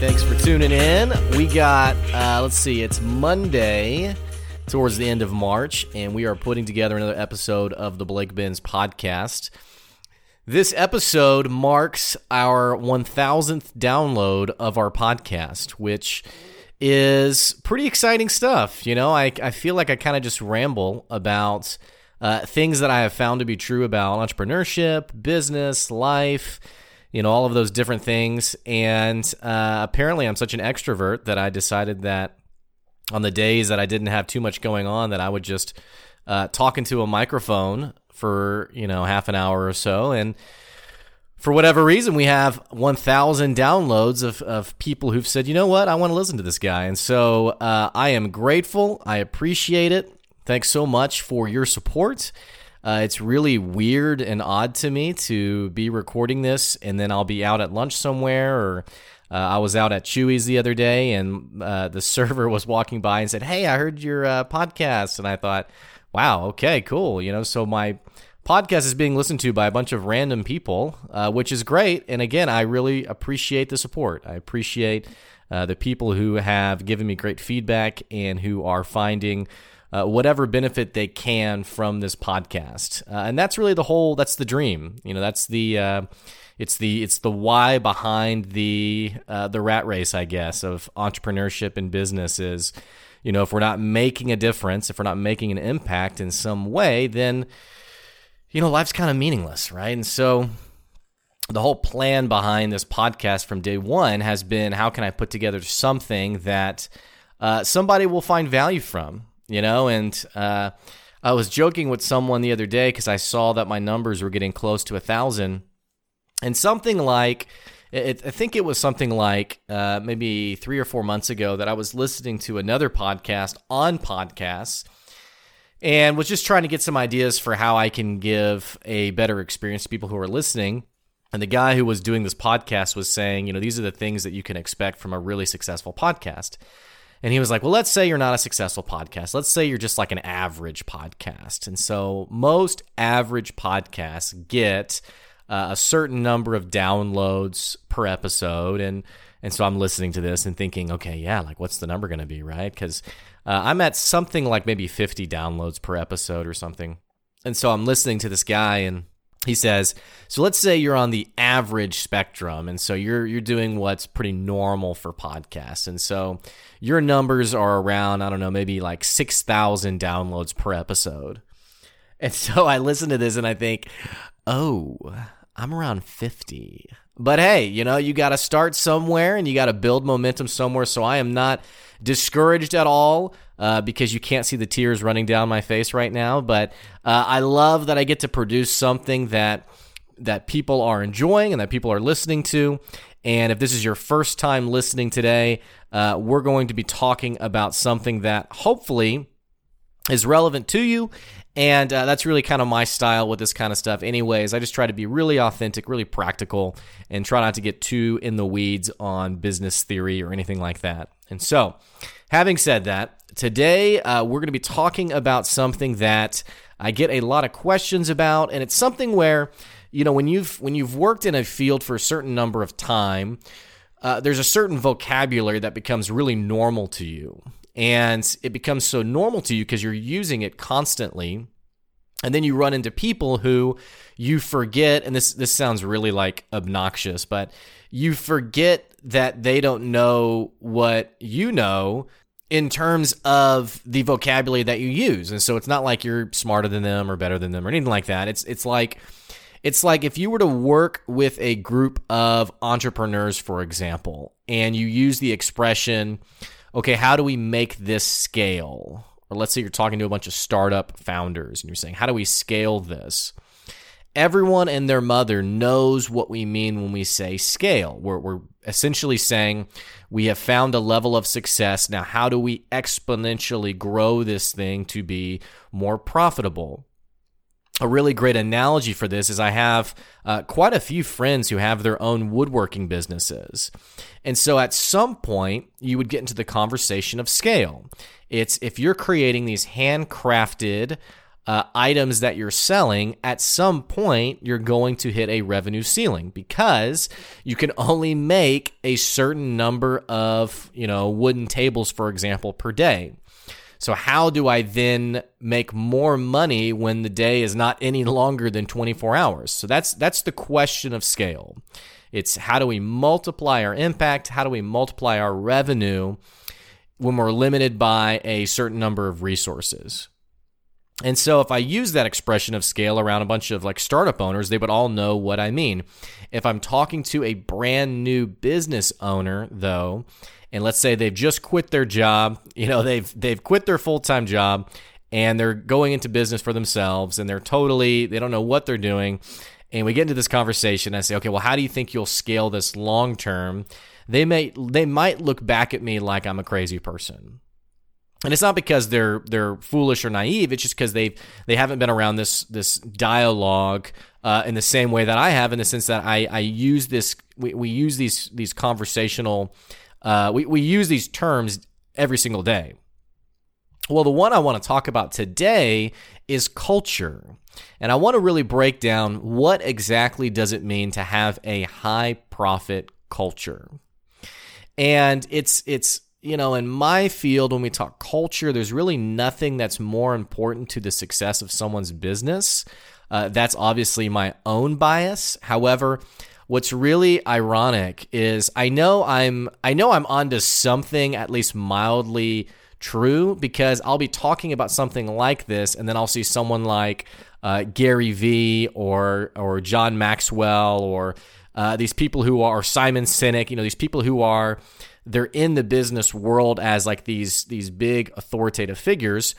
Thanks for tuning in. We got, uh, let's see, it's Monday towards the end of March, and we are putting together another episode of the Blake Benz podcast. This episode marks our 1000th download of our podcast, which is pretty exciting stuff. You know, I, I feel like I kind of just ramble about uh, things that I have found to be true about entrepreneurship, business, life, you know, all of those different things. And uh, apparently, I'm such an extrovert that I decided that on the days that I didn't have too much going on, that I would just uh, talk into a microphone for, you know, half an hour or so. And for whatever reason, we have 1,000 downloads of, of people who've said, you know what, I want to listen to this guy. And so uh, I am grateful. I appreciate it. Thanks so much for your support. Uh, it's really weird and odd to me to be recording this and then I'll be out at lunch somewhere or uh, I was out at Chuy's the other day and uh, the server was walking by and said, Hey, I heard your uh, podcast. And I thought, wow, okay, cool. You know, so my podcast is being listened to by a bunch of random people, uh, which is great. And again, I really appreciate the support. I appreciate uh, the people who have given me great feedback and who are finding uh, whatever benefit they can from this podcast. Uh, and that's really the whole. That's the dream. You know, that's the. Uh, it's the it's the why behind the uh, the rat race, I guess, of entrepreneurship and business is, you know, if we're not making a difference, if we're not making an impact in some way, then, you know, life's kind of meaningless, right? And so, the whole plan behind this podcast from day one has been how can I put together something that uh, somebody will find value from, you know, and uh, I was joking with someone the other day because I saw that my numbers were getting close to a thousand, and something like it, I think it was something like uh, maybe three or four months ago that I was listening to another podcast on podcasts and was just trying to get some ideas for how I can give a better experience to people who are listening. And the guy who was doing this podcast was saying, you know, these are the things that you can expect from a really successful podcast. And he was like, well, let's say you're not a successful podcast. Let's say you're just like an average podcast. And so most average podcasts get uh, a certain number of downloads per episode. And, and so I'm listening to this and thinking, okay, yeah, like what's the number going to be, right? Because uh, I'm at something like maybe 50 downloads per episode or something. And so I'm listening to this guy and he says, so let's say you're on the average spectrum and so you're you're doing what's pretty normal for podcasts. And so your numbers are around, I don't know, maybe like 6,000 downloads per episode. And so I listen to this and I think, "Oh, I'm around 50." But hey, you know, you got to start somewhere and you got to build momentum somewhere. So I am not discouraged at all uh, because you can't see the tears running down my face right now. But uh, I love that I get to produce something that that people are enjoying and that people are listening to. And if this is your first time listening today, uh, we're going to be talking about something that hopefully is relevant to you and uh, that's really kind of my style with this kind of stuff. Anyways, I just try to be really authentic, really practical, and try not to get too in the weeds on business theory or anything like that. And so, having said that, today uh, we're going to be talking about something that I get a lot of questions about, and it's something where you know when you've when you've worked in a field for a certain number of time. Uh, there's a certain vocabulary that becomes really normal to you and it becomes so normal to you because you're using it constantly and then you run into people who you forget and this this sounds really like obnoxious but you forget that they don't know what you know in terms of the vocabulary that you use and so it's not like you're smarter than them or better than them or anything like that it's it's like it's like if you were to work with a group of entrepreneurs for example and you use the expression okay, how do we make this scale? Or let's say you're talking to a bunch of startup founders and you're saying, how do we scale this? Everyone and their mother knows what we mean when we say scale. We're, we're essentially saying we have found a level of success. Now, how do we exponentially grow this thing to be more profitable? a really great analogy for this is I have uh, quite a few friends who have their own woodworking businesses. And so at some point, you would get into the conversation of scale. It's if you're creating these handcrafted, uh, items that you're selling, at some point you're going to hit a revenue ceiling because you can only make a certain number of, you know, wooden tables, for example, per day. So how do I then make more money when the day is not any longer than 24 hours? So that's that's the question of scale. It's how do we multiply our impact? How do we multiply our revenue when we're limited by a certain number of resources? And so if I use that expression of scale around a bunch of like startup owners, they would all know what I mean. If I'm talking to a brand new business owner though, and let's say they've just quit their job, you know, they've they've quit their full-time job and they're going into business for themselves and they're totally they don't know what they're doing. And we get into this conversation and I say, "Okay, well how do you think you'll scale this long term?" They may they might look back at me like I'm a crazy person and it's not because they're they're foolish or naive. It's just because they they haven't been around this this dialogue uh, in the same way that I have, in the sense that I I use this we, we use these these conversational uh, we we use these terms every single day. Well, the one I want to talk about today is culture. And I want to really break down what exactly does it mean to have a high profit culture. And it's it's you know, in my field, when we talk culture, there's really nothing that's more important to the success of someone's business. Uh, that's obviously my own bias. However, what's really ironic is I know I'm I know I'm onto something at least mildly true because I'll be talking about something like this, and then I'll see someone like uh, Gary Vee or or John Maxwell or uh, these people who are Simon Sinek. You know, these people who are they're in the business world as like these these big authoritative figures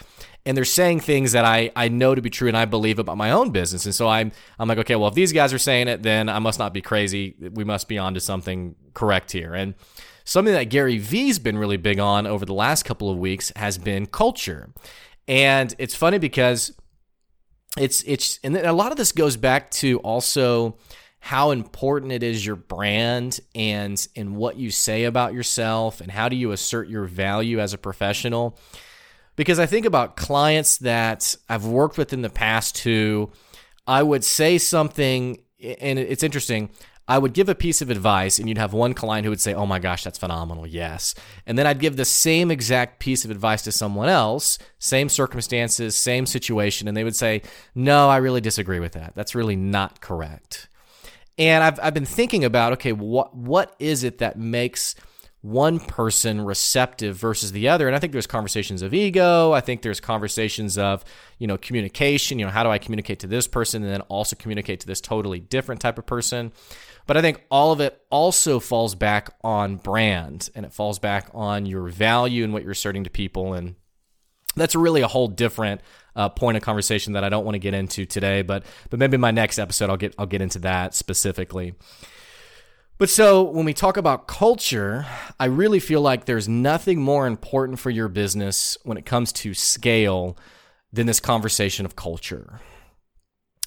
and they're saying things that I, I know to be true and I believe about my own business. And so I'm I'm like, okay, well, if these guys are saying it, then I must not be crazy. We must be onto something correct here. And something that Gary Vee's been really big on over the last couple of weeks has been culture. And it's funny because it's it's and a lot of this goes back to also how important it is your brand and and what you say about yourself and how do you assert your value as a professional because i think about clients that i've worked with in the past who i would say something and it's interesting I would give a piece of advice, and you'd have one client who would say, Oh my gosh, that's phenomenal. Yes. And then I'd give the same exact piece of advice to someone else, same circumstances, same situation, and they would say, No, I really disagree with that. That's really not correct. And I've, I've been thinking about okay, what what is it that makes one person receptive versus the other? And I think there's conversations of ego. I think there's conversations of you know communication. You know, how do I communicate to this person and then also communicate to this totally different type of person? But I think all of it also falls back on brand and it falls back on your value and what you're asserting to people and that's really a whole different uh, point of conversation that I don't want to get into today, but but maybe my next episode I'll get I'll get into that specifically. But so when we talk about culture, I really feel like there's nothing more important for your business when it comes to scale than this conversation of culture.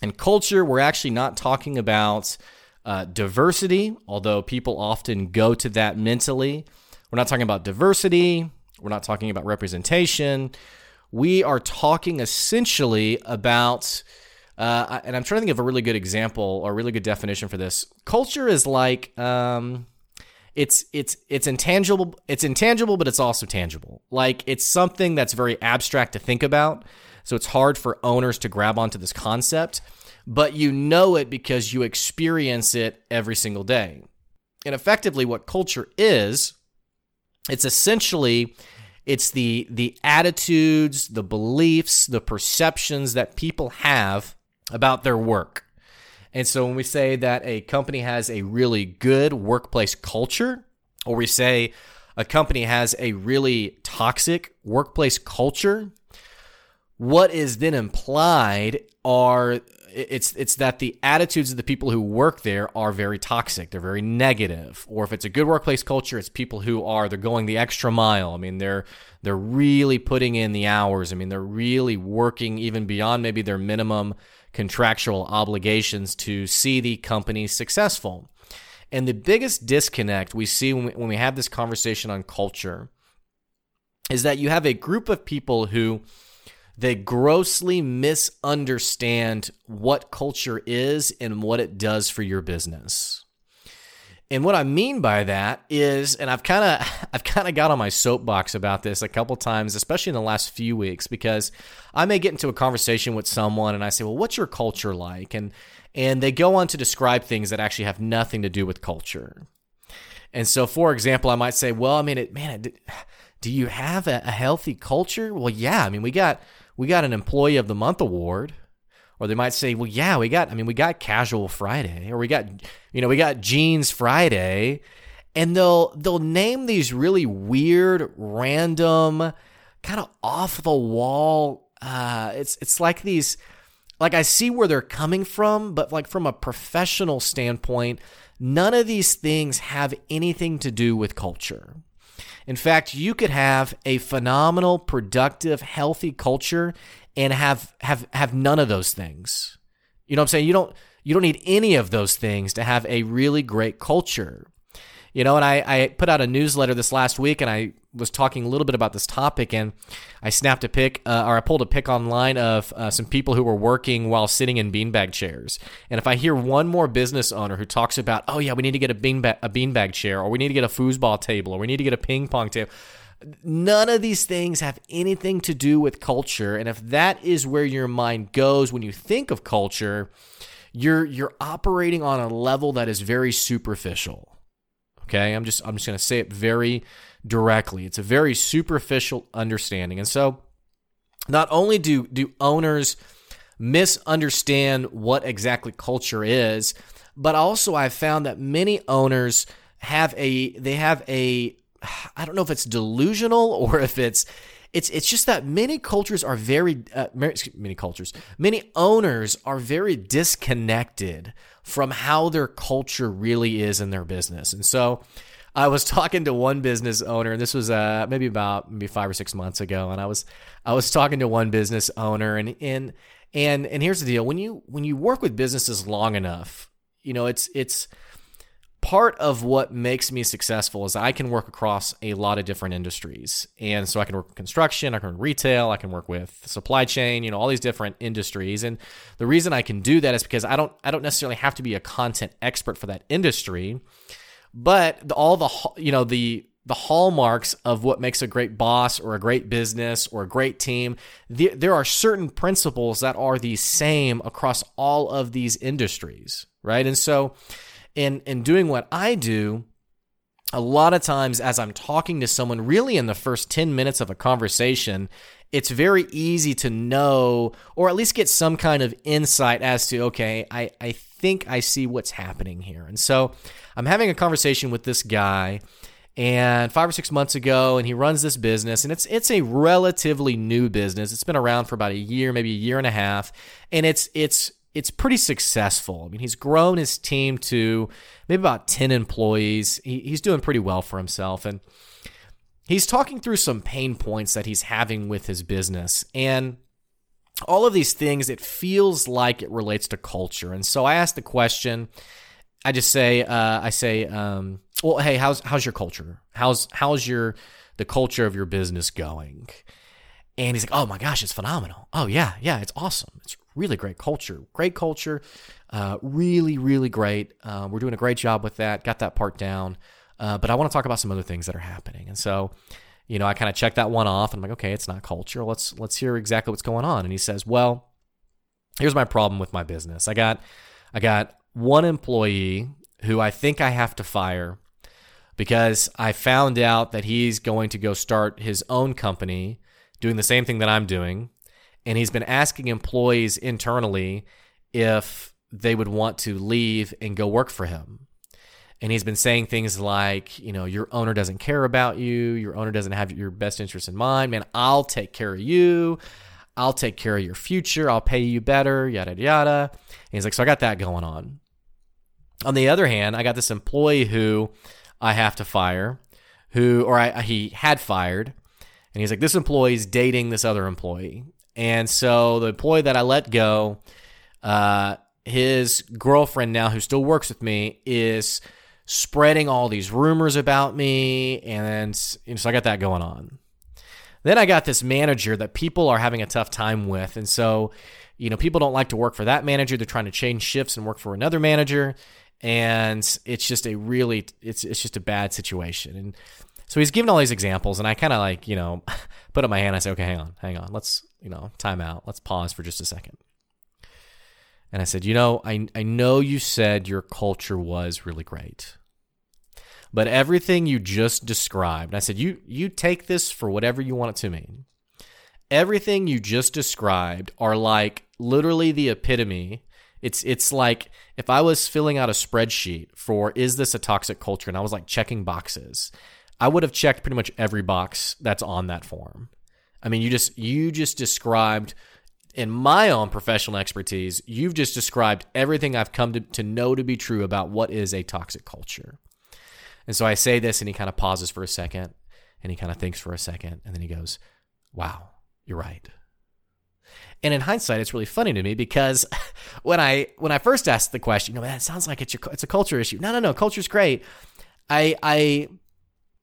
And culture, we're actually not talking about uh, diversity, although people often go to that mentally. We're not talking about diversity. We're not talking about representation. We are talking essentially about, uh, and I'm trying to think of a really good example or a really good definition for this. Culture is like, um, it's it's it's intangible. It's intangible, but it's also tangible. Like it's something that's very abstract to think about. So it's hard for owners to grab onto this concept, but you know it because you experience it every single day. And effectively, what culture is, it's essentially it's the the attitudes, the beliefs, the perceptions that people have about their work. And so when we say that a company has a really good workplace culture, or we say a company has a really toxic workplace culture, what is then implied are it's it's that the attitudes of the people who work there are very toxic. They're very negative. Or if it's a good workplace culture, it's people who are they're going the extra mile. I mean, they're they're really putting in the hours. I mean, they're really working even beyond maybe their minimum contractual obligations to see the company successful. And the biggest disconnect we see when we, when we have this conversation on culture is that you have a group of people who they grossly misunderstand what culture is and what it does for your business. And what I mean by that is, and I've kind of I've kind of got on my soapbox about this a couple times, especially in the last few weeks, because I may get into a conversation with someone and I say, "Well, what's your culture like?" and and they go on to describe things that actually have nothing to do with culture. And so, for example, I might say, "Well, I mean, it, man, it, do you have a, a healthy culture?" Well, yeah. I mean, we got we got an Employee of the Month award. Or they might say, well, yeah, we got, I mean, we got Casual Friday, or we got, you know, we got Jeans Friday. And they'll they'll name these really weird, random, kind of off the wall. Uh, it's it's like these, like I see where they're coming from, but like from a professional standpoint, none of these things have anything to do with culture. In fact, you could have a phenomenal, productive, healthy culture and have have have none of those things. You know what I'm saying? You don't you don't need any of those things to have a really great culture. You know, and I, I put out a newsletter this last week and I was talking a little bit about this topic and I snapped a pic uh, or I pulled a pic online of uh, some people who were working while sitting in beanbag chairs. And if I hear one more business owner who talks about, oh yeah, we need to get a beanbag, a beanbag chair or we need to get a foosball table or we need to get a ping pong table. None of these things have anything to do with culture. And if that is where your mind goes when you think of culture, you're you're operating on a level that is very superficial. Okay, I'm just I'm just going to say it very directly. It's a very superficial understanding, and so not only do do owners misunderstand what exactly culture is, but also I've found that many owners have a they have a I don't know if it's delusional or if it's it's it's just that many cultures are very uh, many cultures many owners are very disconnected from how their culture really is in their business and so I was talking to one business owner, and this was uh, maybe about maybe five or six months ago, and I was I was talking to one business owner, and and and and here's the deal: when you when you work with businesses long enough, you know it's it's part of what makes me successful is I can work across a lot of different industries. And so I can work with construction, I can work retail, I can work with supply chain, you know, all these different industries. And the reason I can do that is because I don't I don't necessarily have to be a content expert for that industry, but the, all the you know the the hallmarks of what makes a great boss or a great business or a great team. The, there are certain principles that are the same across all of these industries, right? And so in in doing what I do, a lot of times as I'm talking to someone, really in the first 10 minutes of a conversation, it's very easy to know or at least get some kind of insight as to, okay, I, I think I see what's happening here. And so I'm having a conversation with this guy and five or six months ago and he runs this business and it's it's a relatively new business it's been around for about a year maybe a year and a half and it's it's it's pretty successful. I mean, he's grown his team to maybe about 10 employees. He, he's doing pretty well for himself. And he's talking through some pain points that he's having with his business. And all of these things, it feels like it relates to culture. And so I ask the question. I just say, uh, I say, um, well, hey, how's how's your culture? How's how's your the culture of your business going? And he's like, oh my gosh, it's phenomenal. Oh yeah, yeah, it's awesome. It's really great culture. Great culture. Uh, really, really great. Uh, we're doing a great job with that. Got that part down. Uh, but I want to talk about some other things that are happening. And so, you know, I kind of check that one off. And I'm like, okay, it's not culture. Let's let's hear exactly what's going on. And he says, well, here's my problem with my business. I got I got one employee who I think I have to fire because I found out that he's going to go start his own company doing the same thing that I'm doing and he's been asking employees internally if they would want to leave and go work for him. And he's been saying things like, you know, your owner doesn't care about you, your owner doesn't have your best interest in mind. Man, I'll take care of you. I'll take care of your future. I'll pay you better, yada, yada. And he's like, so I got that going on. On the other hand, I got this employee who I have to fire, who, or I, he had fired. And he's like, this employee's dating this other employee. And so the employee that I let go, uh, his girlfriend now, who still works with me, is spreading all these rumors about me, and so I got that going on. Then I got this manager that people are having a tough time with. And so, you know, people don't like to work for that manager. They're trying to change shifts and work for another manager. And it's just a really, it's, it's just a bad situation. And so he's giving all these examples. And I kind of like, you know, put up my hand. I say, okay, hang on, hang on. Let's, you know, time out. Let's pause for just a second. And I said, you know, I, I know you said your culture was really great. But everything you just described, I said, you you take this for whatever you want it to mean. Everything you just described are like literally the epitome. It's it's like if I was filling out a spreadsheet for is this a toxic culture and I was like checking boxes, I would have checked pretty much every box that's on that form. I mean, you just you just described in my own professional expertise, you've just described everything I've come to, to know to be true about what is a toxic culture. And so I say this, and he kind of pauses for a second, and he kind of thinks for a second, and then he goes, Wow, you're right. And in hindsight, it's really funny to me because when I when I first asked the question, you know, it sounds like it's your, it's a culture issue. No, no, no, culture's great. I I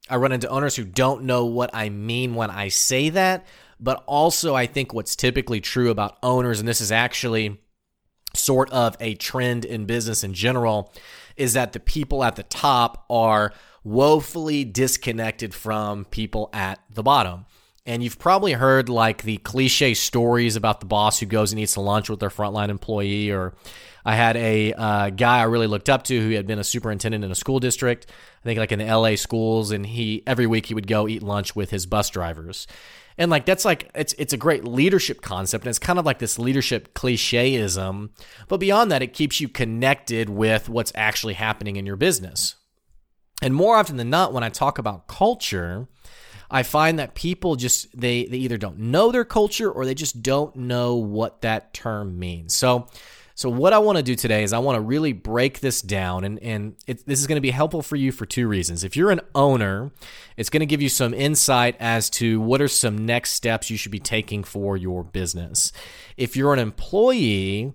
I run into owners who don't know what I mean when I say that, but also I think what's typically true about owners, and this is actually sort of a trend in business in general, is that the people at the top are woefully disconnected from people at the bottom. And you've probably heard like the cliche stories about the boss who goes and eats lunch with their frontline employee. Or I had a uh, guy I really looked up to who had been a superintendent in a school district, I think like in the LA schools, and he every week he would go eat lunch with his bus drivers. And like that's like it's it's a great leadership concept and it's kind of like this leadership clicheism. But beyond that, it keeps you connected with what's actually happening in your business. And more often than not, when I talk about culture, I find that people just they they either don't know their culture or they just don't know what that term means. So so what I want to do today is I want to really break this down, and and it, this is going to be helpful for you for two reasons. If you're an owner, it's going to give you some insight as to what are some next steps you should be taking for your business. If you're an employee,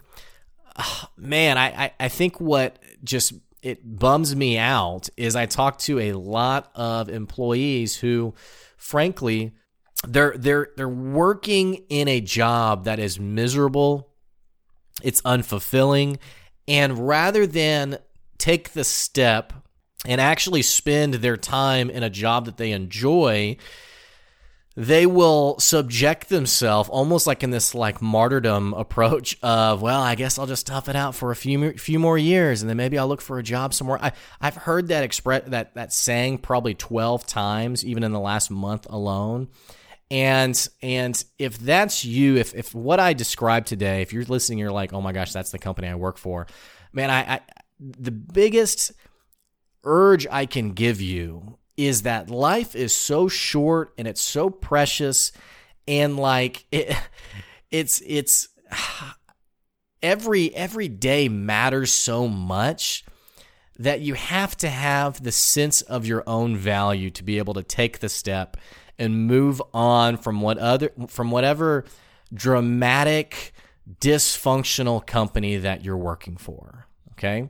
oh, man, I, I I think what just it bums me out is I talk to a lot of employees who, frankly, they're they're they're working in a job that is miserable it's unfulfilling. And rather than take the step and actually spend their time in a job that they enjoy, they will subject themselves almost like in this like martyrdom approach of well i guess i'll just tough it out for a few few more years and then maybe i'll look for a job somewhere I, i've heard that express that that saying probably 12 times even in the last month alone and and if that's you, if if what I described today, if you're listening, you're like, oh my gosh, that's the company I work for, man. I, I the biggest urge I can give you is that life is so short and it's so precious, and like it, it's it's every every day matters so much that you have to have the sense of your own value to be able to take the step and move on from what other from whatever dramatic dysfunctional company that you're working for. Okay,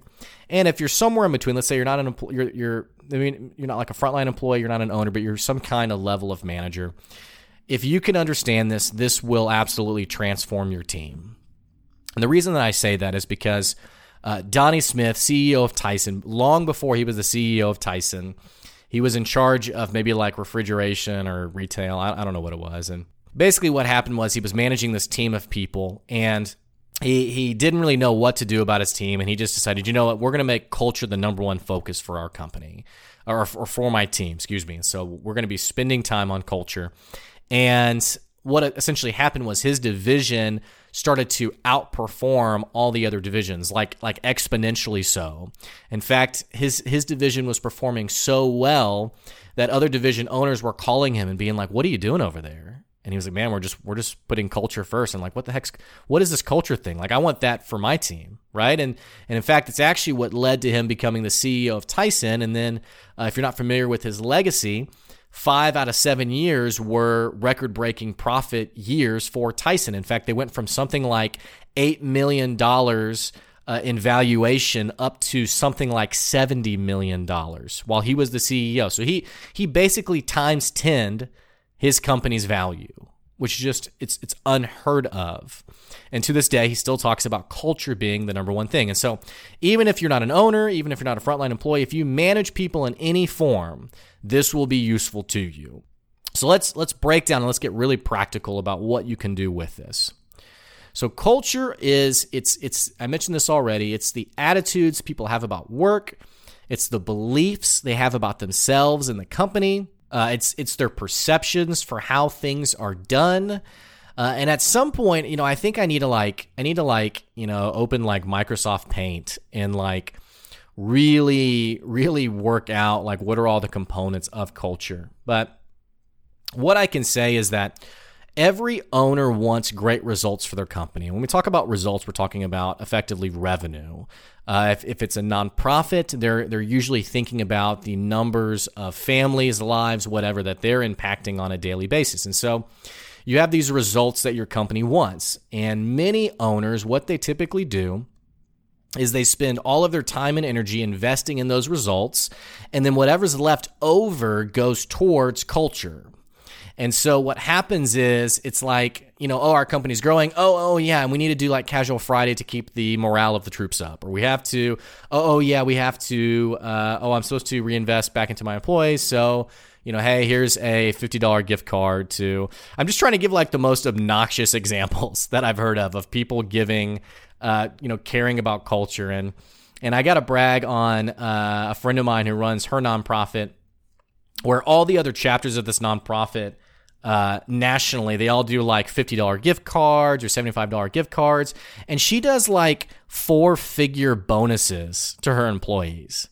and if you're somewhere in between, let's say you're not an employee, you're, you're I mean you're not like a frontline employee, you're not an owner, but you're some kind of level of manager. If you can understand this, this will absolutely transform your team. And the reason that I say that is because uh, Donnie Smith, CEO of Tyson, long before he was the CEO of Tyson, he was in charge of maybe like refrigeration or retail. I, I don't know what it was. And basically, what happened was he was managing this team of people and he he didn't really know what to do about his team and he just decided you know what we're going to make culture the number one focus for our company or, or for my team excuse me so we're going to be spending time on culture and what essentially happened was his division started to outperform all the other divisions, like like exponentially so. In fact, his his division was performing so well that other division owners were calling him and being like, "What are you doing over there?" And he was like, "Man, we're just we're just putting culture first. And like, what the heck's what is this culture thing? Like, I want that for my team, right? And and in fact, it's actually what led to him becoming the CEO of Tyson. And then, uh, if you're not familiar with his legacy, five out of seven years were record breaking profit years for Tyson. In fact, they went from something like $8 million uh, in valuation up to something like $70 million while he was the CEO. So he, he basically times 10 his company's value, which is just it's it's unheard of. And to this day, he still talks about culture being the number one thing. And so, even if you're not an owner, even if you're not a frontline employee, if you manage people in any form, this will be useful to you. So let's let's break down and let's get really practical about what you can do with this. So culture is it's it's I mentioned this already. It's the attitudes people have about work. It's the beliefs they have about themselves and the company. Uh, it's it's their perceptions for how things are done. Uh, and at some point, you know, I think I need to like I need to like you know open like Microsoft Paint and like really really work out like what are all the components of culture. But what I can say is that every owner wants great results for their company. And when we talk about results, we're talking about effectively revenue. Uh, if, if it's a nonprofit, they're they're usually thinking about the numbers of families, lives, whatever that they're impacting on a daily basis. And so you have these results that your company wants. And many owners, what they typically do is they spend all of their time and energy investing in those results, and then whatever's left over goes towards culture. And so what happens is it's like, you know, oh, our company's growing. Oh, oh, yeah. And we need to do like casual Friday to keep the morale of the troops up. Or we have to, oh, oh, yeah, we have to, uh, oh, I'm supposed to reinvest back into my employees. So, you know, hey, here's a $50 gift card to, I'm just trying to give like the most obnoxious examples that I've heard of, of people giving, uh, you know, caring about culture. And, and I got to brag on uh, a friend of mine who runs her nonprofit where all the other chapters of this nonprofit uh, nationally, they all do like $50 gift cards or $75 gift cards. And she does like four figure bonuses to her employees.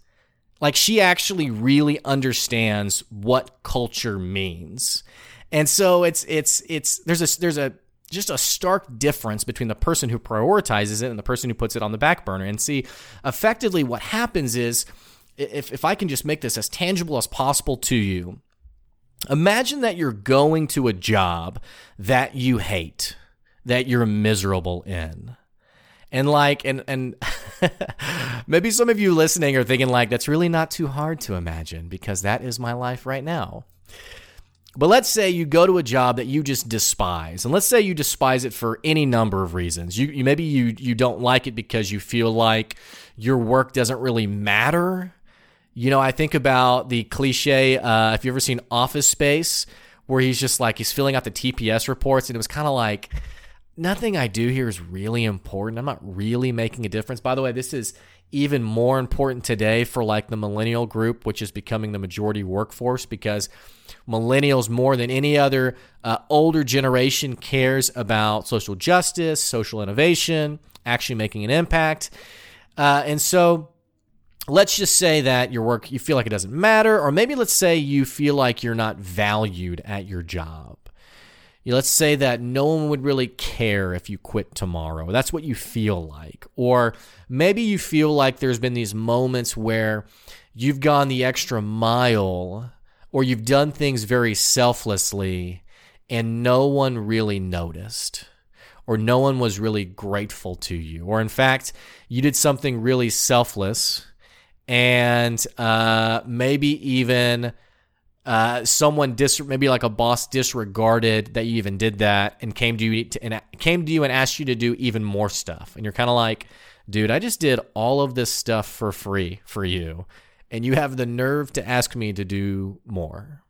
Like she actually really understands what culture means. And so it's, it's, it's, there's a, there's a, just a stark difference between the person who prioritizes it and the person who puts it on the back burner. And see, effectively, what happens is if, if I can just make this as tangible as possible to you, Imagine that you're going to a job that you hate, that you're miserable in. And like and and maybe some of you listening are thinking like that's really not too hard to imagine because that is my life right now. But let's say you go to a job that you just despise. And let's say you despise it for any number of reasons. You, you maybe you you don't like it because you feel like your work doesn't really matter you know, I think about the cliche. Uh, if you ever seen Office Space, where he's just like he's filling out the TPS reports, and it was kind of like nothing I do here is really important. I'm not really making a difference. By the way, this is even more important today for like the millennial group, which is becoming the majority workforce because millennials more than any other uh, older generation cares about social justice, social innovation, actually making an impact. Uh, and so let's just say that your work you feel like it doesn't matter or maybe let's say you feel like you're not valued at your job. Let's say that no one would really care if you quit tomorrow. That's what you feel like. Or maybe you feel like there's been these moments where you've gone the extra mile or you've done things very selflessly and no one really noticed or no one was really grateful to you. Or in fact you did something really selfless and uh, maybe even uh, someone dis maybe like a boss disregarded that you even did that and came to you to, and came to you and asked you to do even more stuff, and you're kind of like, dude, I just did all of this stuff for free for you, and you have the nerve to ask me to do more.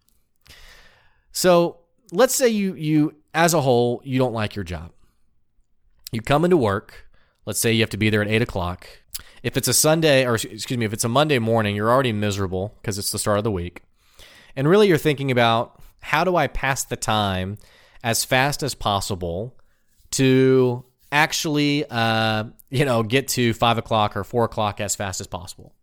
So let's say you you as a whole you don't like your job. You come into work. Let's say you have to be there at eight o'clock if it's a Sunday, or excuse me, if it's a Monday morning, you're already miserable because it's the start of the week. And really, you're thinking about how do I pass the time as fast as possible to actually, uh, you know, get to five o'clock or four o'clock as fast as possible.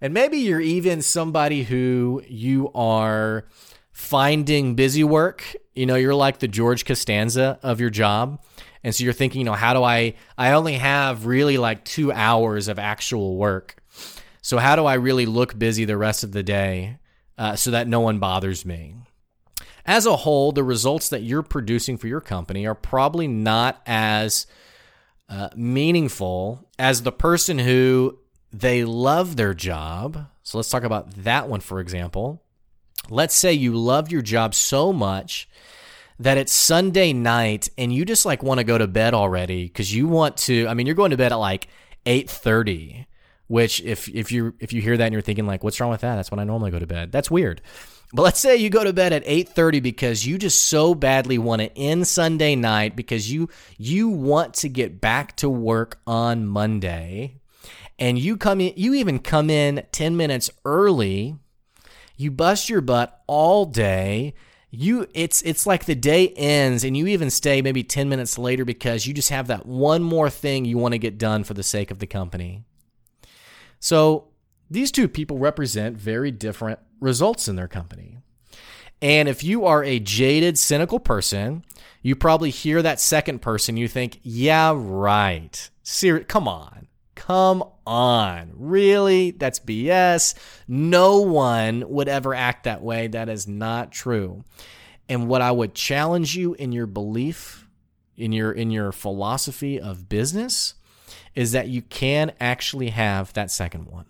And maybe you're even somebody who you are finding busy work. You know, you're like the George Costanza of your job. And so you're thinking, you know, how do I, I only have really like two hours of actual work. So how do I really look busy the rest of the day uh, so that no one bothers me? As a whole, the results that you're producing for your company are probably not as uh, meaningful as the person who they love their job. So let's talk about that one, for example. Let's say you love your job so much that it's Sunday night and you just like want to go to bed already because you want to. I mean, you're going to bed at like eight thirty, which if if you if you hear that and you're thinking like, what's wrong with that? That's when I normally go to bed. That's weird. But let's say you go to bed at 8:30 because you just so badly want to end Sunday night because you you want to get back to work on Monday. And you come in you even come in 10 minutes early. You bust your butt all day. You it's it's like the day ends and you even stay maybe 10 minutes later because you just have that one more thing you want to get done for the sake of the company. So, these two people represent very different results in their company. And if you are a jaded, cynical person, you probably hear that second person, you think, yeah, right. Ser- come on. Come on. Really? That's BS. No one would ever act that way. That is not true. And what I would challenge you in your belief, in your in your philosophy of business, is that you can actually have that second one.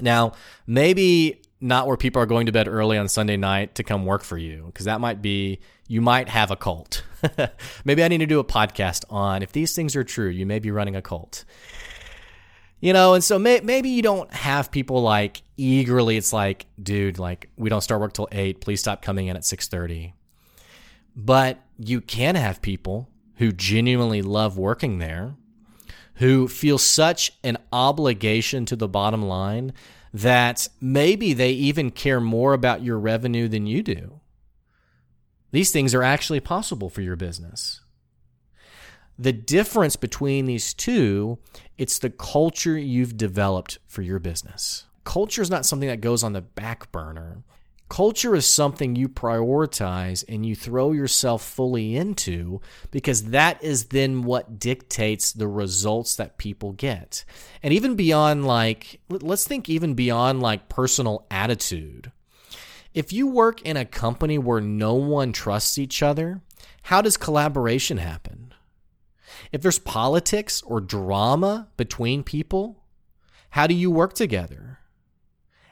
Now, maybe not where people are going to bed early on Sunday night to come work for you, because that might be, you might have a cult. maybe I need to do a podcast on if these things are true, you may be running a cult. You know, and so may, maybe you don't have people like eagerly. It's like, dude, like we don't start work till eight. Please stop coming in at six thirty. But you can have people who genuinely love working there, who feel such an obligation to the bottom line that maybe they even care more about your revenue than you do. These things are actually possible for your business. The difference between these two, it's the culture you've developed for your business. Culture is not something that goes on the back burner. Culture is something you prioritize and you throw yourself fully into because that is then what dictates the results that people get. And even beyond, like, let's think even beyond like personal attitude. If you work in a company where no one trusts each other, how does collaboration happen? If there's politics or drama between people, how do you work together?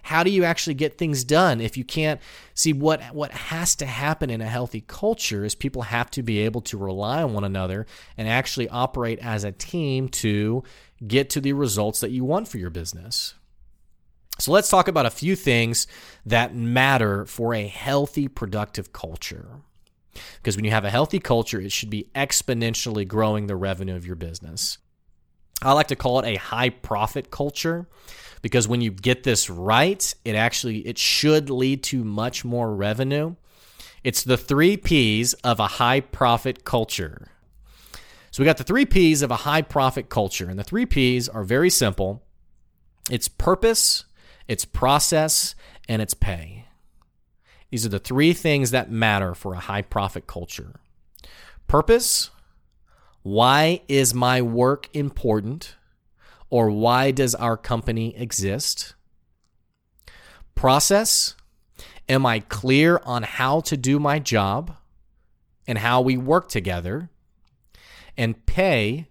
How do you actually get things done if you can't see what what has to happen in a healthy culture is people have to be able to rely on one another and actually operate as a team to get to the results that you want for your business. So let's talk about a few things that matter for a healthy productive culture. Because when you have a healthy culture, it should be exponentially growing the revenue of your business. I like to call it a high profit culture because when you get this right, it actually it should lead to much more revenue. It's the 3 Ps of a high profit culture. So we got the 3 Ps of a high profit culture and the 3 Ps are very simple. It's purpose, it's process, and it's pay. These are the three things that matter for a high profit culture. Purpose, why is my work important? or why does our company exist? Process Am I clear on how to do my job and how we work together? And pay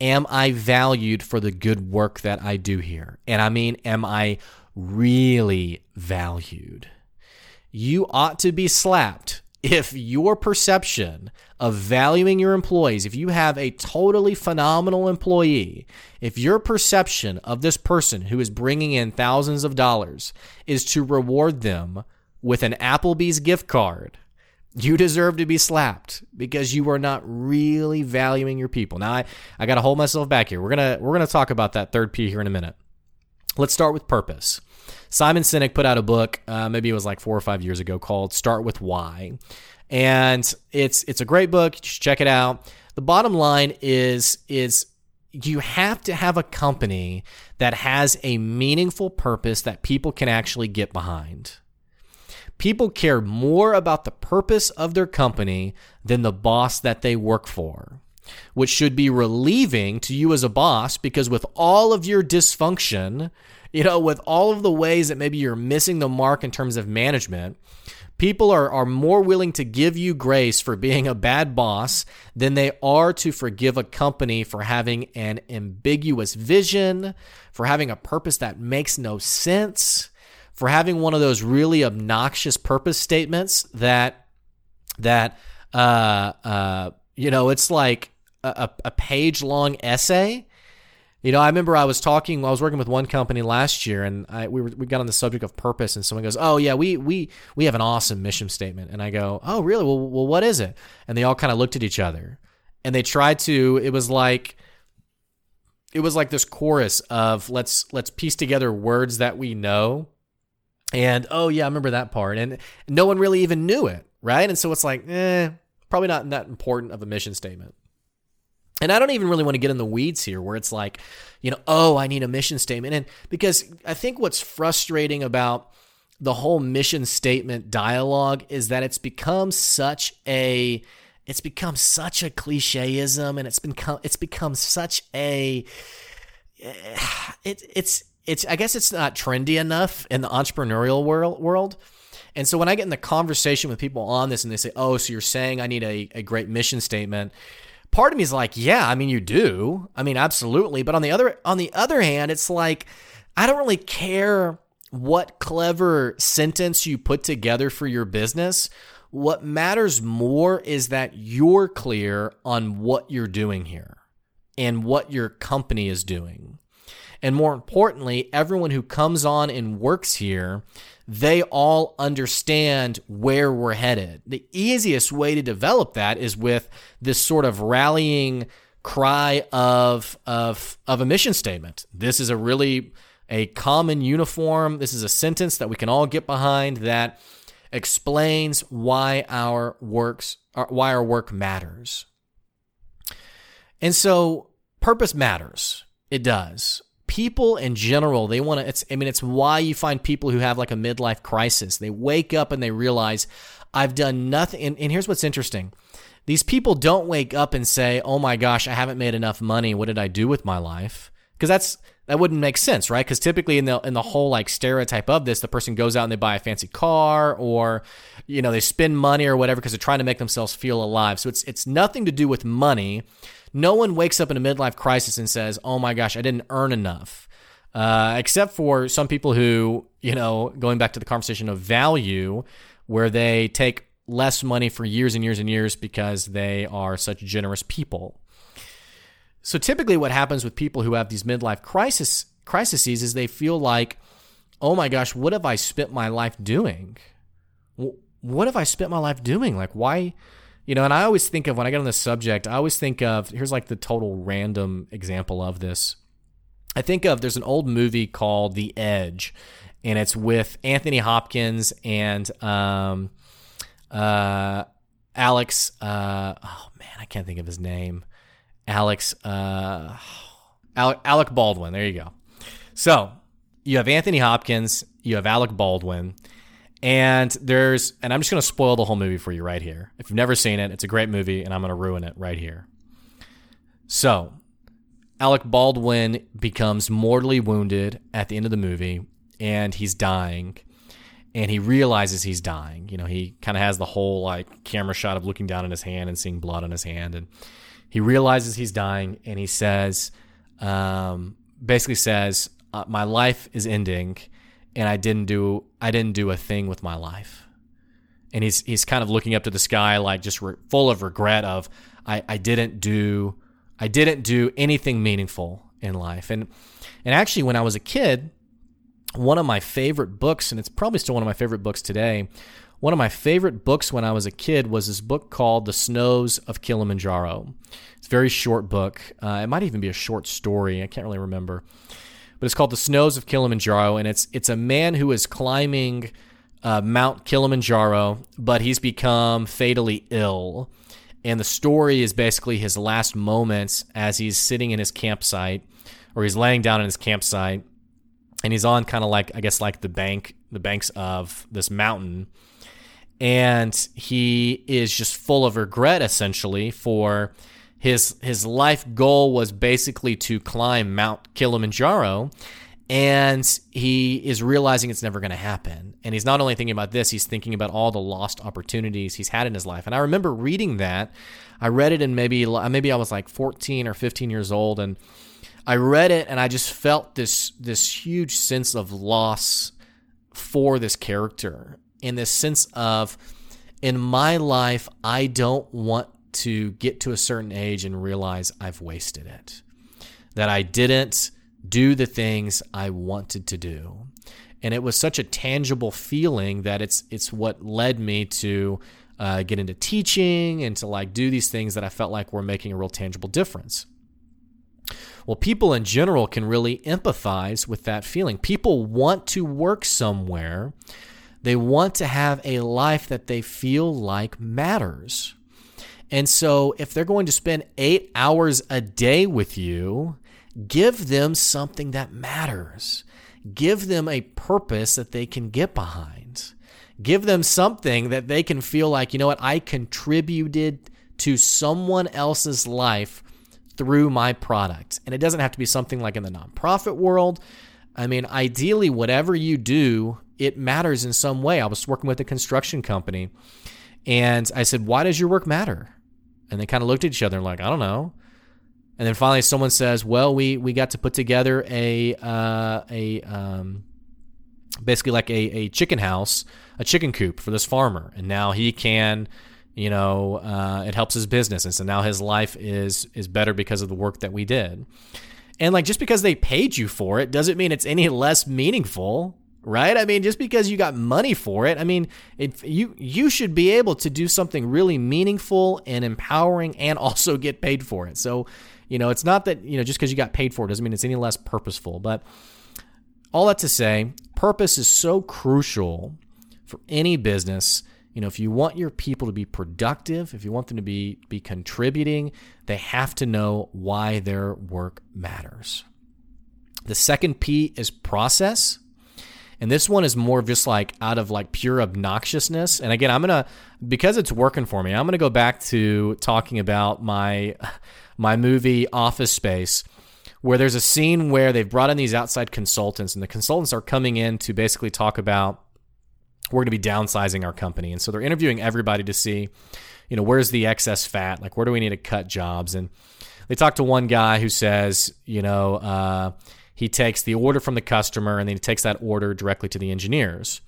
Am I valued for the good work that I do here? And I mean, am I really valued? You ought to be slapped if your perception of valuing your employees, if you have a totally phenomenal employee, if your perception of this person who is bringing in thousands of dollars is to reward them with an Applebee's gift card, you deserve to be slapped because you are not really valuing your people. Now I, I gotta hold myself back here. We're gonna we're gonna talk about that third P here in a minute. Let's start with purpose. Simon Sinek put out a book, uh, maybe it was like four or five years ago, called "Start with Why," and it's it's a great book. You should check it out. The bottom line is is you have to have a company that has a meaningful purpose that people can actually get behind. People care more about the purpose of their company than the boss that they work for which should be relieving to you as a boss because with all of your dysfunction, you know, with all of the ways that maybe you're missing the mark in terms of management, people are, are more willing to give you grace for being a bad boss than they are to forgive a company for having an ambiguous vision, for having a purpose that makes no sense, for having one of those really obnoxious purpose statements that that uh, uh, you know it's like a, a page long essay. You know, I remember I was talking. I was working with one company last year, and I, we were, we got on the subject of purpose, and someone goes, "Oh yeah, we we we have an awesome mission statement." And I go, "Oh really? Well, well what is it?" And they all kind of looked at each other, and they tried to. It was like it was like this chorus of let's let's piece together words that we know and oh yeah i remember that part. And no one really even knew it right? And so it's like eh probably not that important of a mission statement. And I don't even really want to get in the weeds here where it's like, you know, oh, I need a mission statement. And because I think what's frustrating about the whole mission statement dialogue is that it's become such a it's become such a clicheism and it's become it's become such a it, it's it's I guess it's not trendy enough in the entrepreneurial world world. And so when I get in the conversation with people on this and they say, "Oh, so you're saying I need a, a great mission statement?" Part of me is like, "Yeah, I mean you do. I mean absolutely." But on the other on the other hand, it's like I don't really care what clever sentence you put together for your business what matters more is that you're clear on what you're doing here and what your company is doing. And more importantly, everyone who comes on and works here, they all understand where we're headed. The easiest way to develop that is with this sort of rallying cry of of of a mission statement. This is a really a common uniform. This is a sentence that we can all get behind that explains why our works uh, why our work matters. And so purpose matters. It does. People in general, they want to it's I mean it's why you find people who have like a midlife crisis. They wake up and they realize I've done nothing and, and here's what's interesting. These people don't wake up and say, "Oh my gosh, I haven't made enough money. What did I do with my life?" Because that's that wouldn't make sense, right? Because typically in the in the whole like stereotype of this, the person goes out and they buy a fancy car, or you know they spend money or whatever because they're trying to make themselves feel alive. So it's it's nothing to do with money. No one wakes up in a midlife crisis and says, "Oh my gosh, I didn't earn enough," uh, except for some people who, you know, going back to the conversation of value, where they take less money for years and years and years because they are such generous people. So typically, what happens with people who have these midlife crisis crises is they feel like, oh my gosh, what have I spent my life doing? What have I spent my life doing? Like, why? You know, and I always think of when I get on this subject, I always think of here's like the total random example of this. I think of there's an old movie called The Edge, and it's with Anthony Hopkins and um, uh, Alex. Uh, oh man, I can't think of his name. Alex, uh, Alec, Baldwin. There you go. So you have Anthony Hopkins, you have Alec Baldwin, and there's, and I'm just going to spoil the whole movie for you right here. If you've never seen it, it's a great movie, and I'm going to ruin it right here. So, Alec Baldwin becomes mortally wounded at the end of the movie, and he's dying. And he realizes he's dying. You know, he kind of has the whole like camera shot of looking down at his hand and seeing blood on his hand. And he realizes he's dying and he says, um, basically says, uh, "My life is ending, and I didn't do I didn't do a thing with my life." And he's he's kind of looking up to the sky, like just re- full of regret of I, I didn't do I didn't do anything meaningful in life. And and actually, when I was a kid, one of my favorite books, and it's probably still one of my favorite books today, one of my favorite books when I was a kid was this book called The Snows of Kilimanjaro. It's a very short book. Uh, it might even be a short story. I can't really remember. But it's called The Snows of Kilimanjaro, and it's it's a man who is climbing uh, Mount Kilimanjaro, but he's become fatally ill. And the story is basically his last moments as he's sitting in his campsite, or he's laying down in his campsite, and he's on kind of like I guess like the bank, the banks of this mountain and he is just full of regret essentially for his his life goal was basically to climb Mount Kilimanjaro and he is realizing it's never going to happen. And he's not only thinking about this he's thinking about all the lost opportunities he's had in his life. And i remember reading that. I read it in maybe uh, maybe i was like 14 or 15 years old and i read it and i just felt this this huge sense of loss for this character in this sense of in my life, I don't want to get to a certain age and realize I've wasted it, that I didn't do the things I wanted to do. And it was such a tangible feeling that it's it's what led me to uh, get into teaching and to like do these things that I felt like were making a real tangible difference. Well, people in general can really empathize with that feeling. People want to work somewhere. They want to have a life that they feel like matters. And so, if they're going to spend eight hours a day with you, give them something that matters. Give them a purpose that they can get behind. Give them something that they can feel like, you know what, I contributed to someone else's life through my product. And it doesn't have to be something like in the nonprofit world. I mean, ideally, whatever you do, it matters in some way. I was working with a construction company and I said, Why does your work matter? And they kind of looked at each other and like, I don't know. And then finally, someone says, "Well, we we got to put together a uh, a um, basically like a, a chicken house, a chicken coop for this farmer, and now he can you know uh, it helps his business and so now his life is is better because of the work that we did and like just because they paid you for it doesn't mean it's any less meaningful right i mean just because you got money for it i mean if you you should be able to do something really meaningful and empowering and also get paid for it so you know it's not that you know just because you got paid for it doesn't mean it's any less purposeful but all that to say purpose is so crucial for any business you know, if you want your people to be productive, if you want them to be be contributing, they have to know why their work matters. The second P is process. And this one is more just like out of like pure obnoxiousness. And again, I'm going to because it's working for me, I'm going to go back to talking about my my movie Office Space where there's a scene where they've brought in these outside consultants and the consultants are coming in to basically talk about we're going to be downsizing our company. And so they're interviewing everybody to see, you know, where's the excess fat? Like, where do we need to cut jobs? And they talk to one guy who says, you know, uh, he takes the order from the customer and then he takes that order directly to the engineers.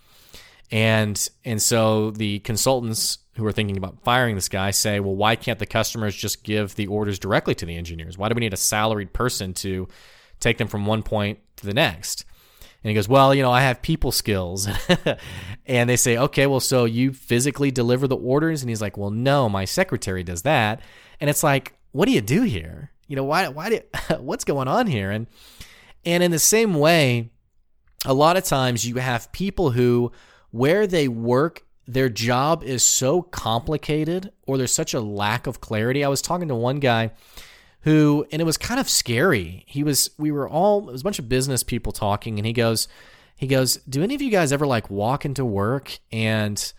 And and so the consultants who are thinking about firing this guy say, well, why can't the customers just give the orders directly to the engineers? Why do we need a salaried person to take them from one point to the next? And he goes, Well, you know, I have people skills. and they say, Okay, well, so you physically deliver the orders? And he's like, Well, no, my secretary does that. And it's like, What do you do here? You know, why, why did, what's going on here? And, and in the same way, a lot of times you have people who, where they work, their job is so complicated or there's such a lack of clarity. I was talking to one guy who and it was kind of scary. He was we were all it was a bunch of business people talking and he goes he goes, "Do any of you guys ever like walk into work and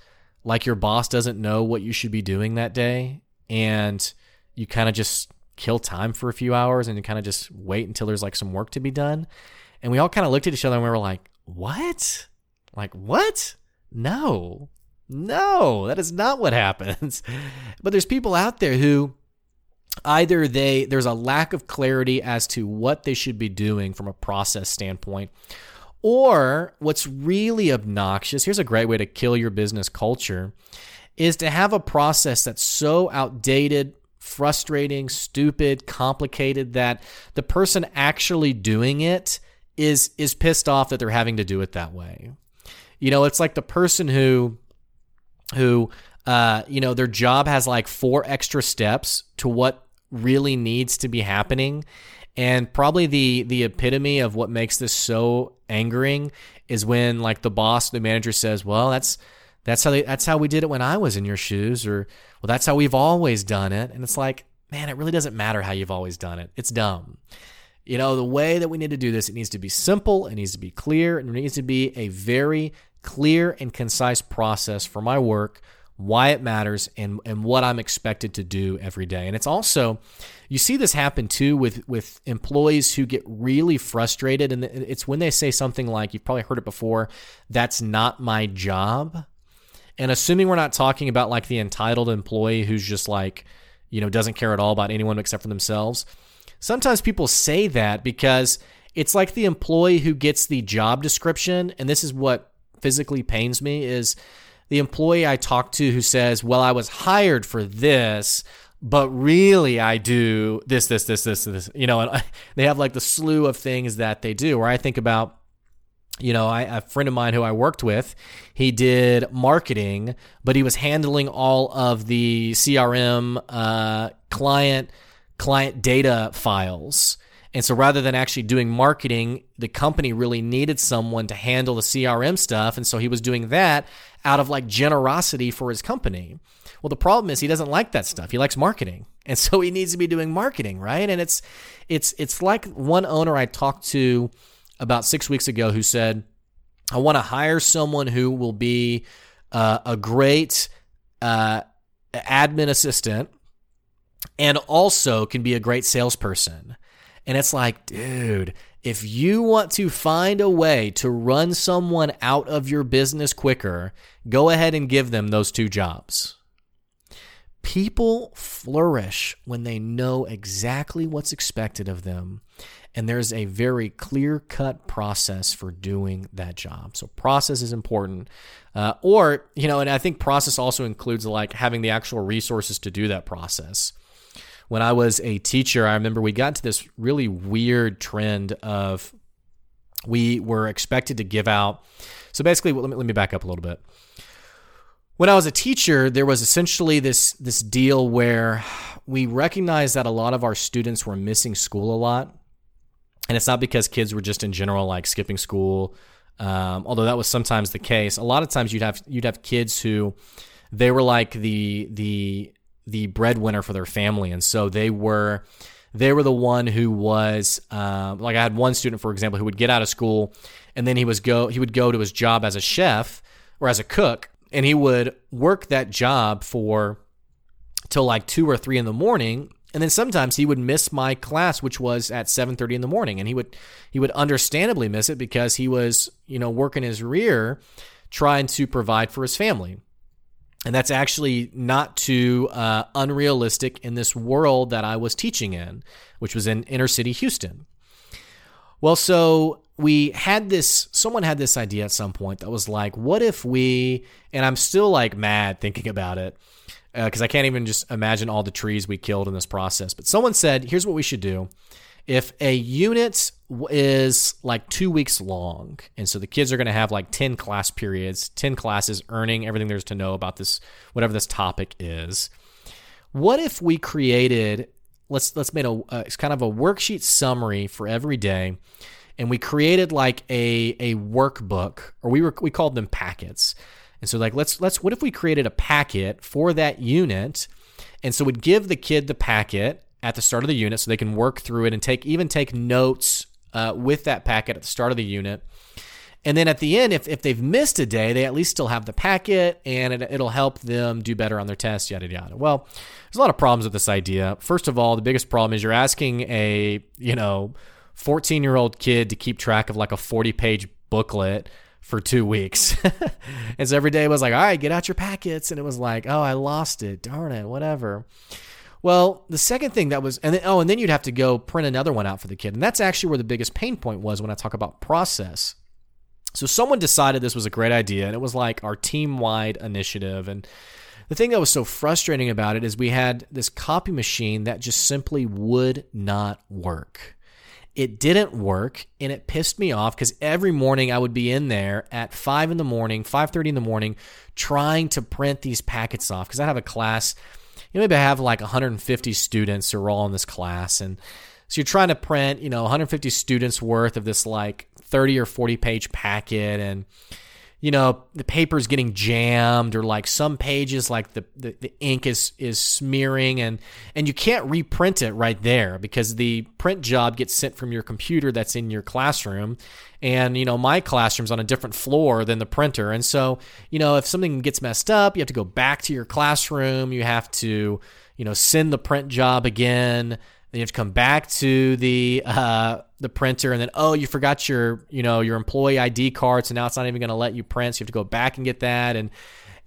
like your boss doesn't know what you should be doing that day and you kind of just kill time for a few hours and kind of just wait until there's like some work to be done?" And we all kind of looked at each other and we were like, "What? Like what? No." No, that is not what happens. But there's people out there who either they there's a lack of clarity as to what they should be doing from a process standpoint or what's really obnoxious here's a great way to kill your business culture is to have a process that's so outdated frustrating stupid complicated that the person actually doing it is is pissed off that they're having to do it that way you know it's like the person who who uh, you know, their job has like four extra steps to what really needs to be happening. And probably the the epitome of what makes this so angering is when like the boss, the manager says, "Well, that's that's how they, that's how we did it when I was in your shoes," or "Well, that's how we've always done it." And it's like, man, it really doesn't matter how you've always done it. It's dumb. You know, the way that we need to do this, it needs to be simple, it needs to be clear, and it needs to be a very clear and concise process for my work why it matters and and what I'm expected to do every day. And it's also you see this happen too with with employees who get really frustrated and it's when they say something like you've probably heard it before, that's not my job. And assuming we're not talking about like the entitled employee who's just like, you know, doesn't care at all about anyone except for themselves. Sometimes people say that because it's like the employee who gets the job description and this is what physically pains me is the employee I talk to who says, Well, I was hired for this, but really I do this, this, this, this, this, you know, and they have like the slew of things that they do. Where I think about, you know, I, a friend of mine who I worked with, he did marketing, but he was handling all of the CRM uh, client client data files. And so rather than actually doing marketing, the company really needed someone to handle the CRM stuff. And so he was doing that out of like generosity for his company. Well, the problem is he doesn't like that stuff. He likes marketing. And so he needs to be doing marketing, right? And it's it's it's like one owner I talked to about 6 weeks ago who said, "I want to hire someone who will be uh, a great uh, admin assistant and also can be a great salesperson." And it's like, dude, if you want to find a way to run someone out of your business quicker, go ahead and give them those two jobs. People flourish when they know exactly what's expected of them, and there's a very clear cut process for doing that job. So, process is important. Uh, or, you know, and I think process also includes like having the actual resources to do that process when I was a teacher, I remember we got to this really weird trend of we were expected to give out. So basically, let me, let me back up a little bit. When I was a teacher, there was essentially this this deal where we recognized that a lot of our students were missing school a lot, and it's not because kids were just in general like skipping school, um, although that was sometimes the case. A lot of times you'd have you'd have kids who they were like the the the breadwinner for their family, and so they were they were the one who was uh, like I had one student, for example, who would get out of school and then he was go he would go to his job as a chef or as a cook, and he would work that job for till like two or three in the morning. And then sometimes he would miss my class, which was at 7:30 in the morning, and he would he would understandably miss it because he was you know working his rear, trying to provide for his family. And that's actually not too uh, unrealistic in this world that I was teaching in, which was in inner city Houston. Well, so we had this, someone had this idea at some point that was like, what if we, and I'm still like mad thinking about it because uh, I can't even just imagine all the trees we killed in this process. But someone said, here's what we should do if a unit is like two weeks long, and so the kids are going to have like 10 class periods, 10 classes earning everything there's to know about this, whatever this topic is, what if we created, let's, let's make a, uh, it's kind of a worksheet summary for every day, and we created like a, a workbook, or we were, we called them packets. And so like, let's, let's, what if we created a packet for that unit? And so we'd give the kid the packet at the start of the unit so they can work through it and take even take notes uh, with that packet at the start of the unit. And then at the end, if, if they've missed a day, they at least still have the packet and it, it'll help them do better on their test, yada, yada. Well, there's a lot of problems with this idea. First of all, the biggest problem is you're asking a, you know, 14 year old kid to keep track of like a 40 page booklet for two weeks. and so every day was like, all right, get out your packets. And it was like, oh, I lost it. Darn it, whatever. Well, the second thing that was, and then, oh, and then you'd have to go print another one out for the kid. And that's actually where the biggest pain point was when I talk about process. So someone decided this was a great idea, and it was like our team wide initiative. And the thing that was so frustrating about it is we had this copy machine that just simply would not work. It didn't work, and it pissed me off because every morning I would be in there at five in the morning, five thirty in the morning, trying to print these packets off because I have a class you maybe have like 150 students who are all in this class and so you're trying to print you know 150 students worth of this like 30 or 40 page packet and you know the paper's getting jammed or like some pages like the, the, the, ink is is smearing and and you can't reprint it right there because the print job gets sent from your computer that's in your classroom and you know my classroom's on a different floor than the printer. And so you know if something gets messed up you have to go back to your classroom. You have to you know send the print job again. Then you have to come back to the uh, the printer, and then oh, you forgot your you know your employee ID card, so now it's not even going to let you print. So you have to go back and get that, and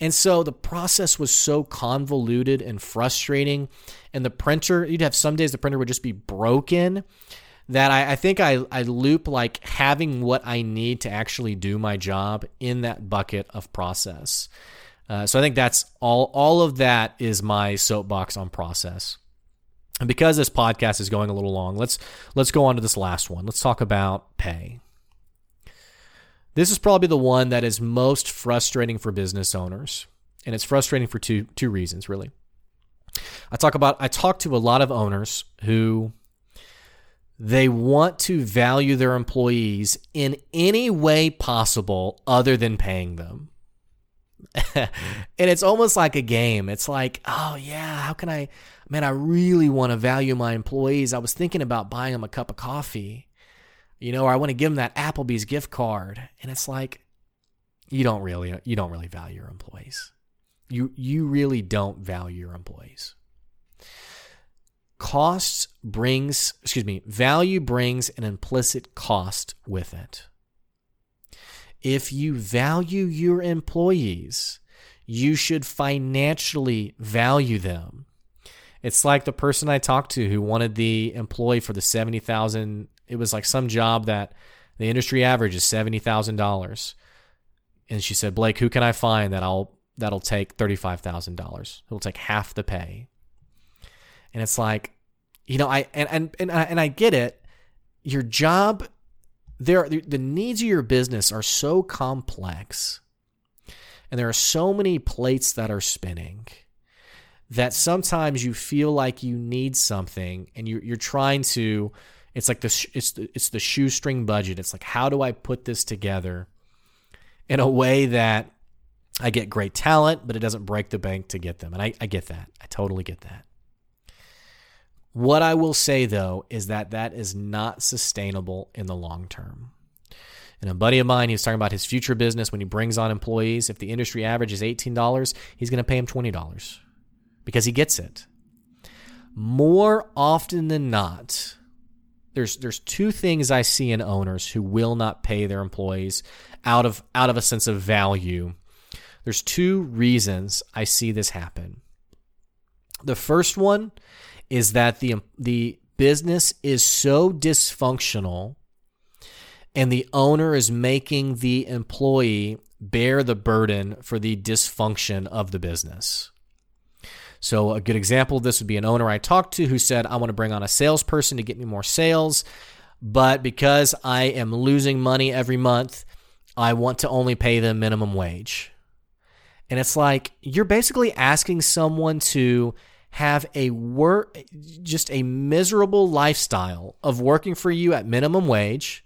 and so the process was so convoluted and frustrating. And the printer, you'd have some days the printer would just be broken. that I, I think I, I loop like having what I need to actually do my job in that bucket of process. Uh, so I think that's all. All of that is my soapbox on process. And because this podcast is going a little long, let's let's go on to this last one. Let's talk about pay. This is probably the one that is most frustrating for business owners, and it's frustrating for two two reasons really. I talk about I talk to a lot of owners who they want to value their employees in any way possible other than paying them. and it's almost like a game. It's like, oh yeah, how can I man, I really want to value my employees. I was thinking about buying them a cup of coffee. You know, or I want to give them that Applebee's gift card. And it's like you don't really you don't really value your employees. You you really don't value your employees. Costs brings, excuse me, value brings an implicit cost with it. If you value your employees, you should financially value them. It's like the person I talked to who wanted the employee for the 70,000 it was like some job that the industry average is $70,000. And she said, "Blake, who can I find that I'll that'll take $35,000? It'll take half the pay." And it's like, you know, I and and and I, and I get it. Your job there the needs of your business are so complex. And there are so many plates that are spinning that sometimes you feel like you need something and you you're trying to it's like the it's the, it's the shoestring budget. It's like how do I put this together in a way that I get great talent, but it doesn't break the bank to get them. And I, I get that. I totally get that. What I will say though is that that is not sustainable in the long term. And a buddy of mine, he was talking about his future business when he brings on employees. If the industry average is $18, he's going to pay him $20 because he gets it. More often than not, there's there's two things I see in owners who will not pay their employees out of out of a sense of value. There's two reasons I see this happen. The first one is that the the business is so dysfunctional and the owner is making the employee bear the burden for the dysfunction of the business. So, a good example of this would be an owner I talked to who said, I want to bring on a salesperson to get me more sales, but because I am losing money every month, I want to only pay them minimum wage. And it's like you're basically asking someone to have a work just a miserable lifestyle of working for you at minimum wage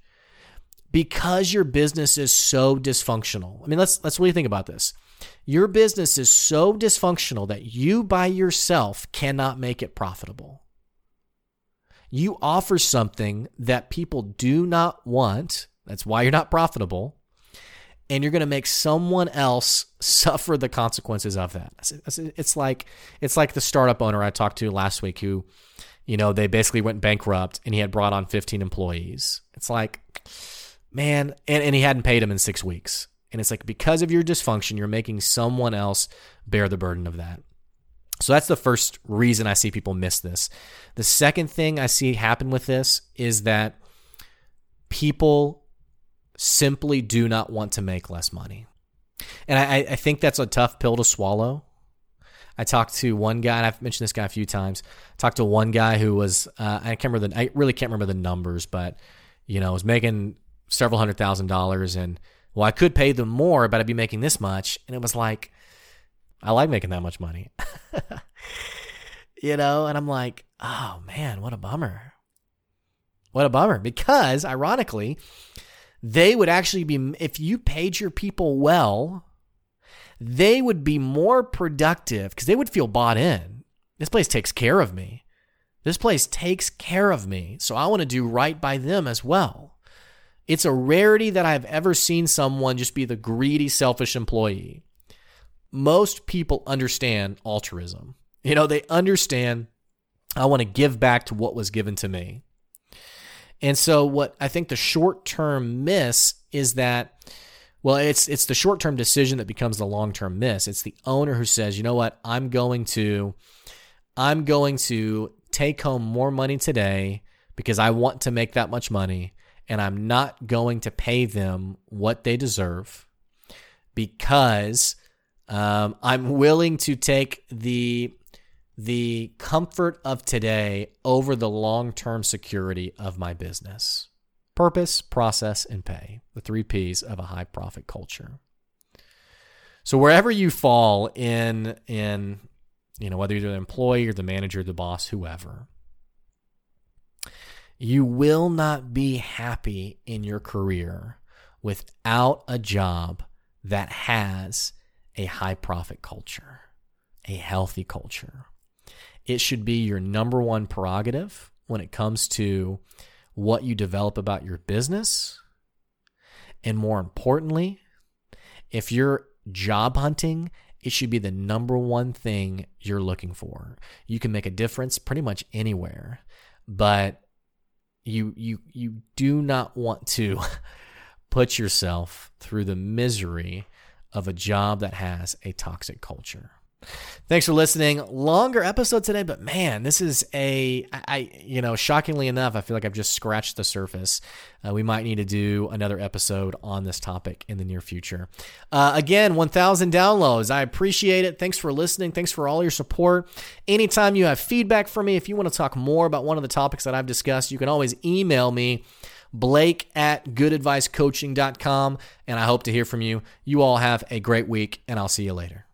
because your business is so dysfunctional. I mean, let's let's really think about this. Your business is so dysfunctional that you by yourself cannot make it profitable. You offer something that people do not want. That's why you're not profitable and you're going to make someone else suffer the consequences of that. It's like it's like the startup owner I talked to last week who, you know, they basically went bankrupt and he had brought on 15 employees. It's like, man, and, and he hadn't paid them in six weeks. And it's like because of your dysfunction, you're making someone else bear the burden of that. So that's the first reason I see people miss this. The second thing I see happen with this is that people simply do not want to make less money. And I, I think that's a tough pill to swallow. I talked to one guy, and I've mentioned this guy a few times. I talked to one guy who was, uh, I can't remember the, I really can't remember the numbers, but you know, was making several hundred thousand dollars, and well, I could pay them more, but I'd be making this much, and it was like, I like making that much money, you know, and I'm like, oh man, what a bummer, what a bummer, because ironically, they would actually be, if you paid your people well, they would be more productive because they would feel bought in. This place takes care of me. This place takes care of me. So I want to do right by them as well. It's a rarity that I've ever seen someone just be the greedy, selfish employee. Most people understand altruism. You know, they understand I want to give back to what was given to me. And so what I think the short-term miss is that well, it's it's the short-term decision that becomes the long-term miss. It's the owner who says, "You know what? I'm going to I'm going to take home more money today, because I want to make that much money and I'm not going to pay them what they deserve because um, I'm willing to take the the comfort of today over the long term security of my business. Purpose, process, and pay. The three P's of a high profit culture. So wherever you fall in in you know whether you're the employee or the manager, the boss, whoever, you will not be happy in your career without a job that has a high profit culture, a healthy culture. It should be your number one prerogative when it comes to what you develop about your business. And more importantly, if you're job hunting, it should be the number one thing you're looking for. You can make a difference pretty much anywhere, but you you you do not want to put yourself through the misery of a job that has a toxic culture. Thanks for listening. Longer episode today, but man, this is a I you know shockingly enough, I feel like I've just scratched the surface. Uh, we might need to do another episode on this topic in the near future. Uh, again, 1,000 downloads. I appreciate it. Thanks for listening. Thanks for all your support. Anytime you have feedback for me, if you want to talk more about one of the topics that I've discussed, you can always email me blake at goodadvicecoaching.com and i hope to hear from you you all have a great week and i'll see you later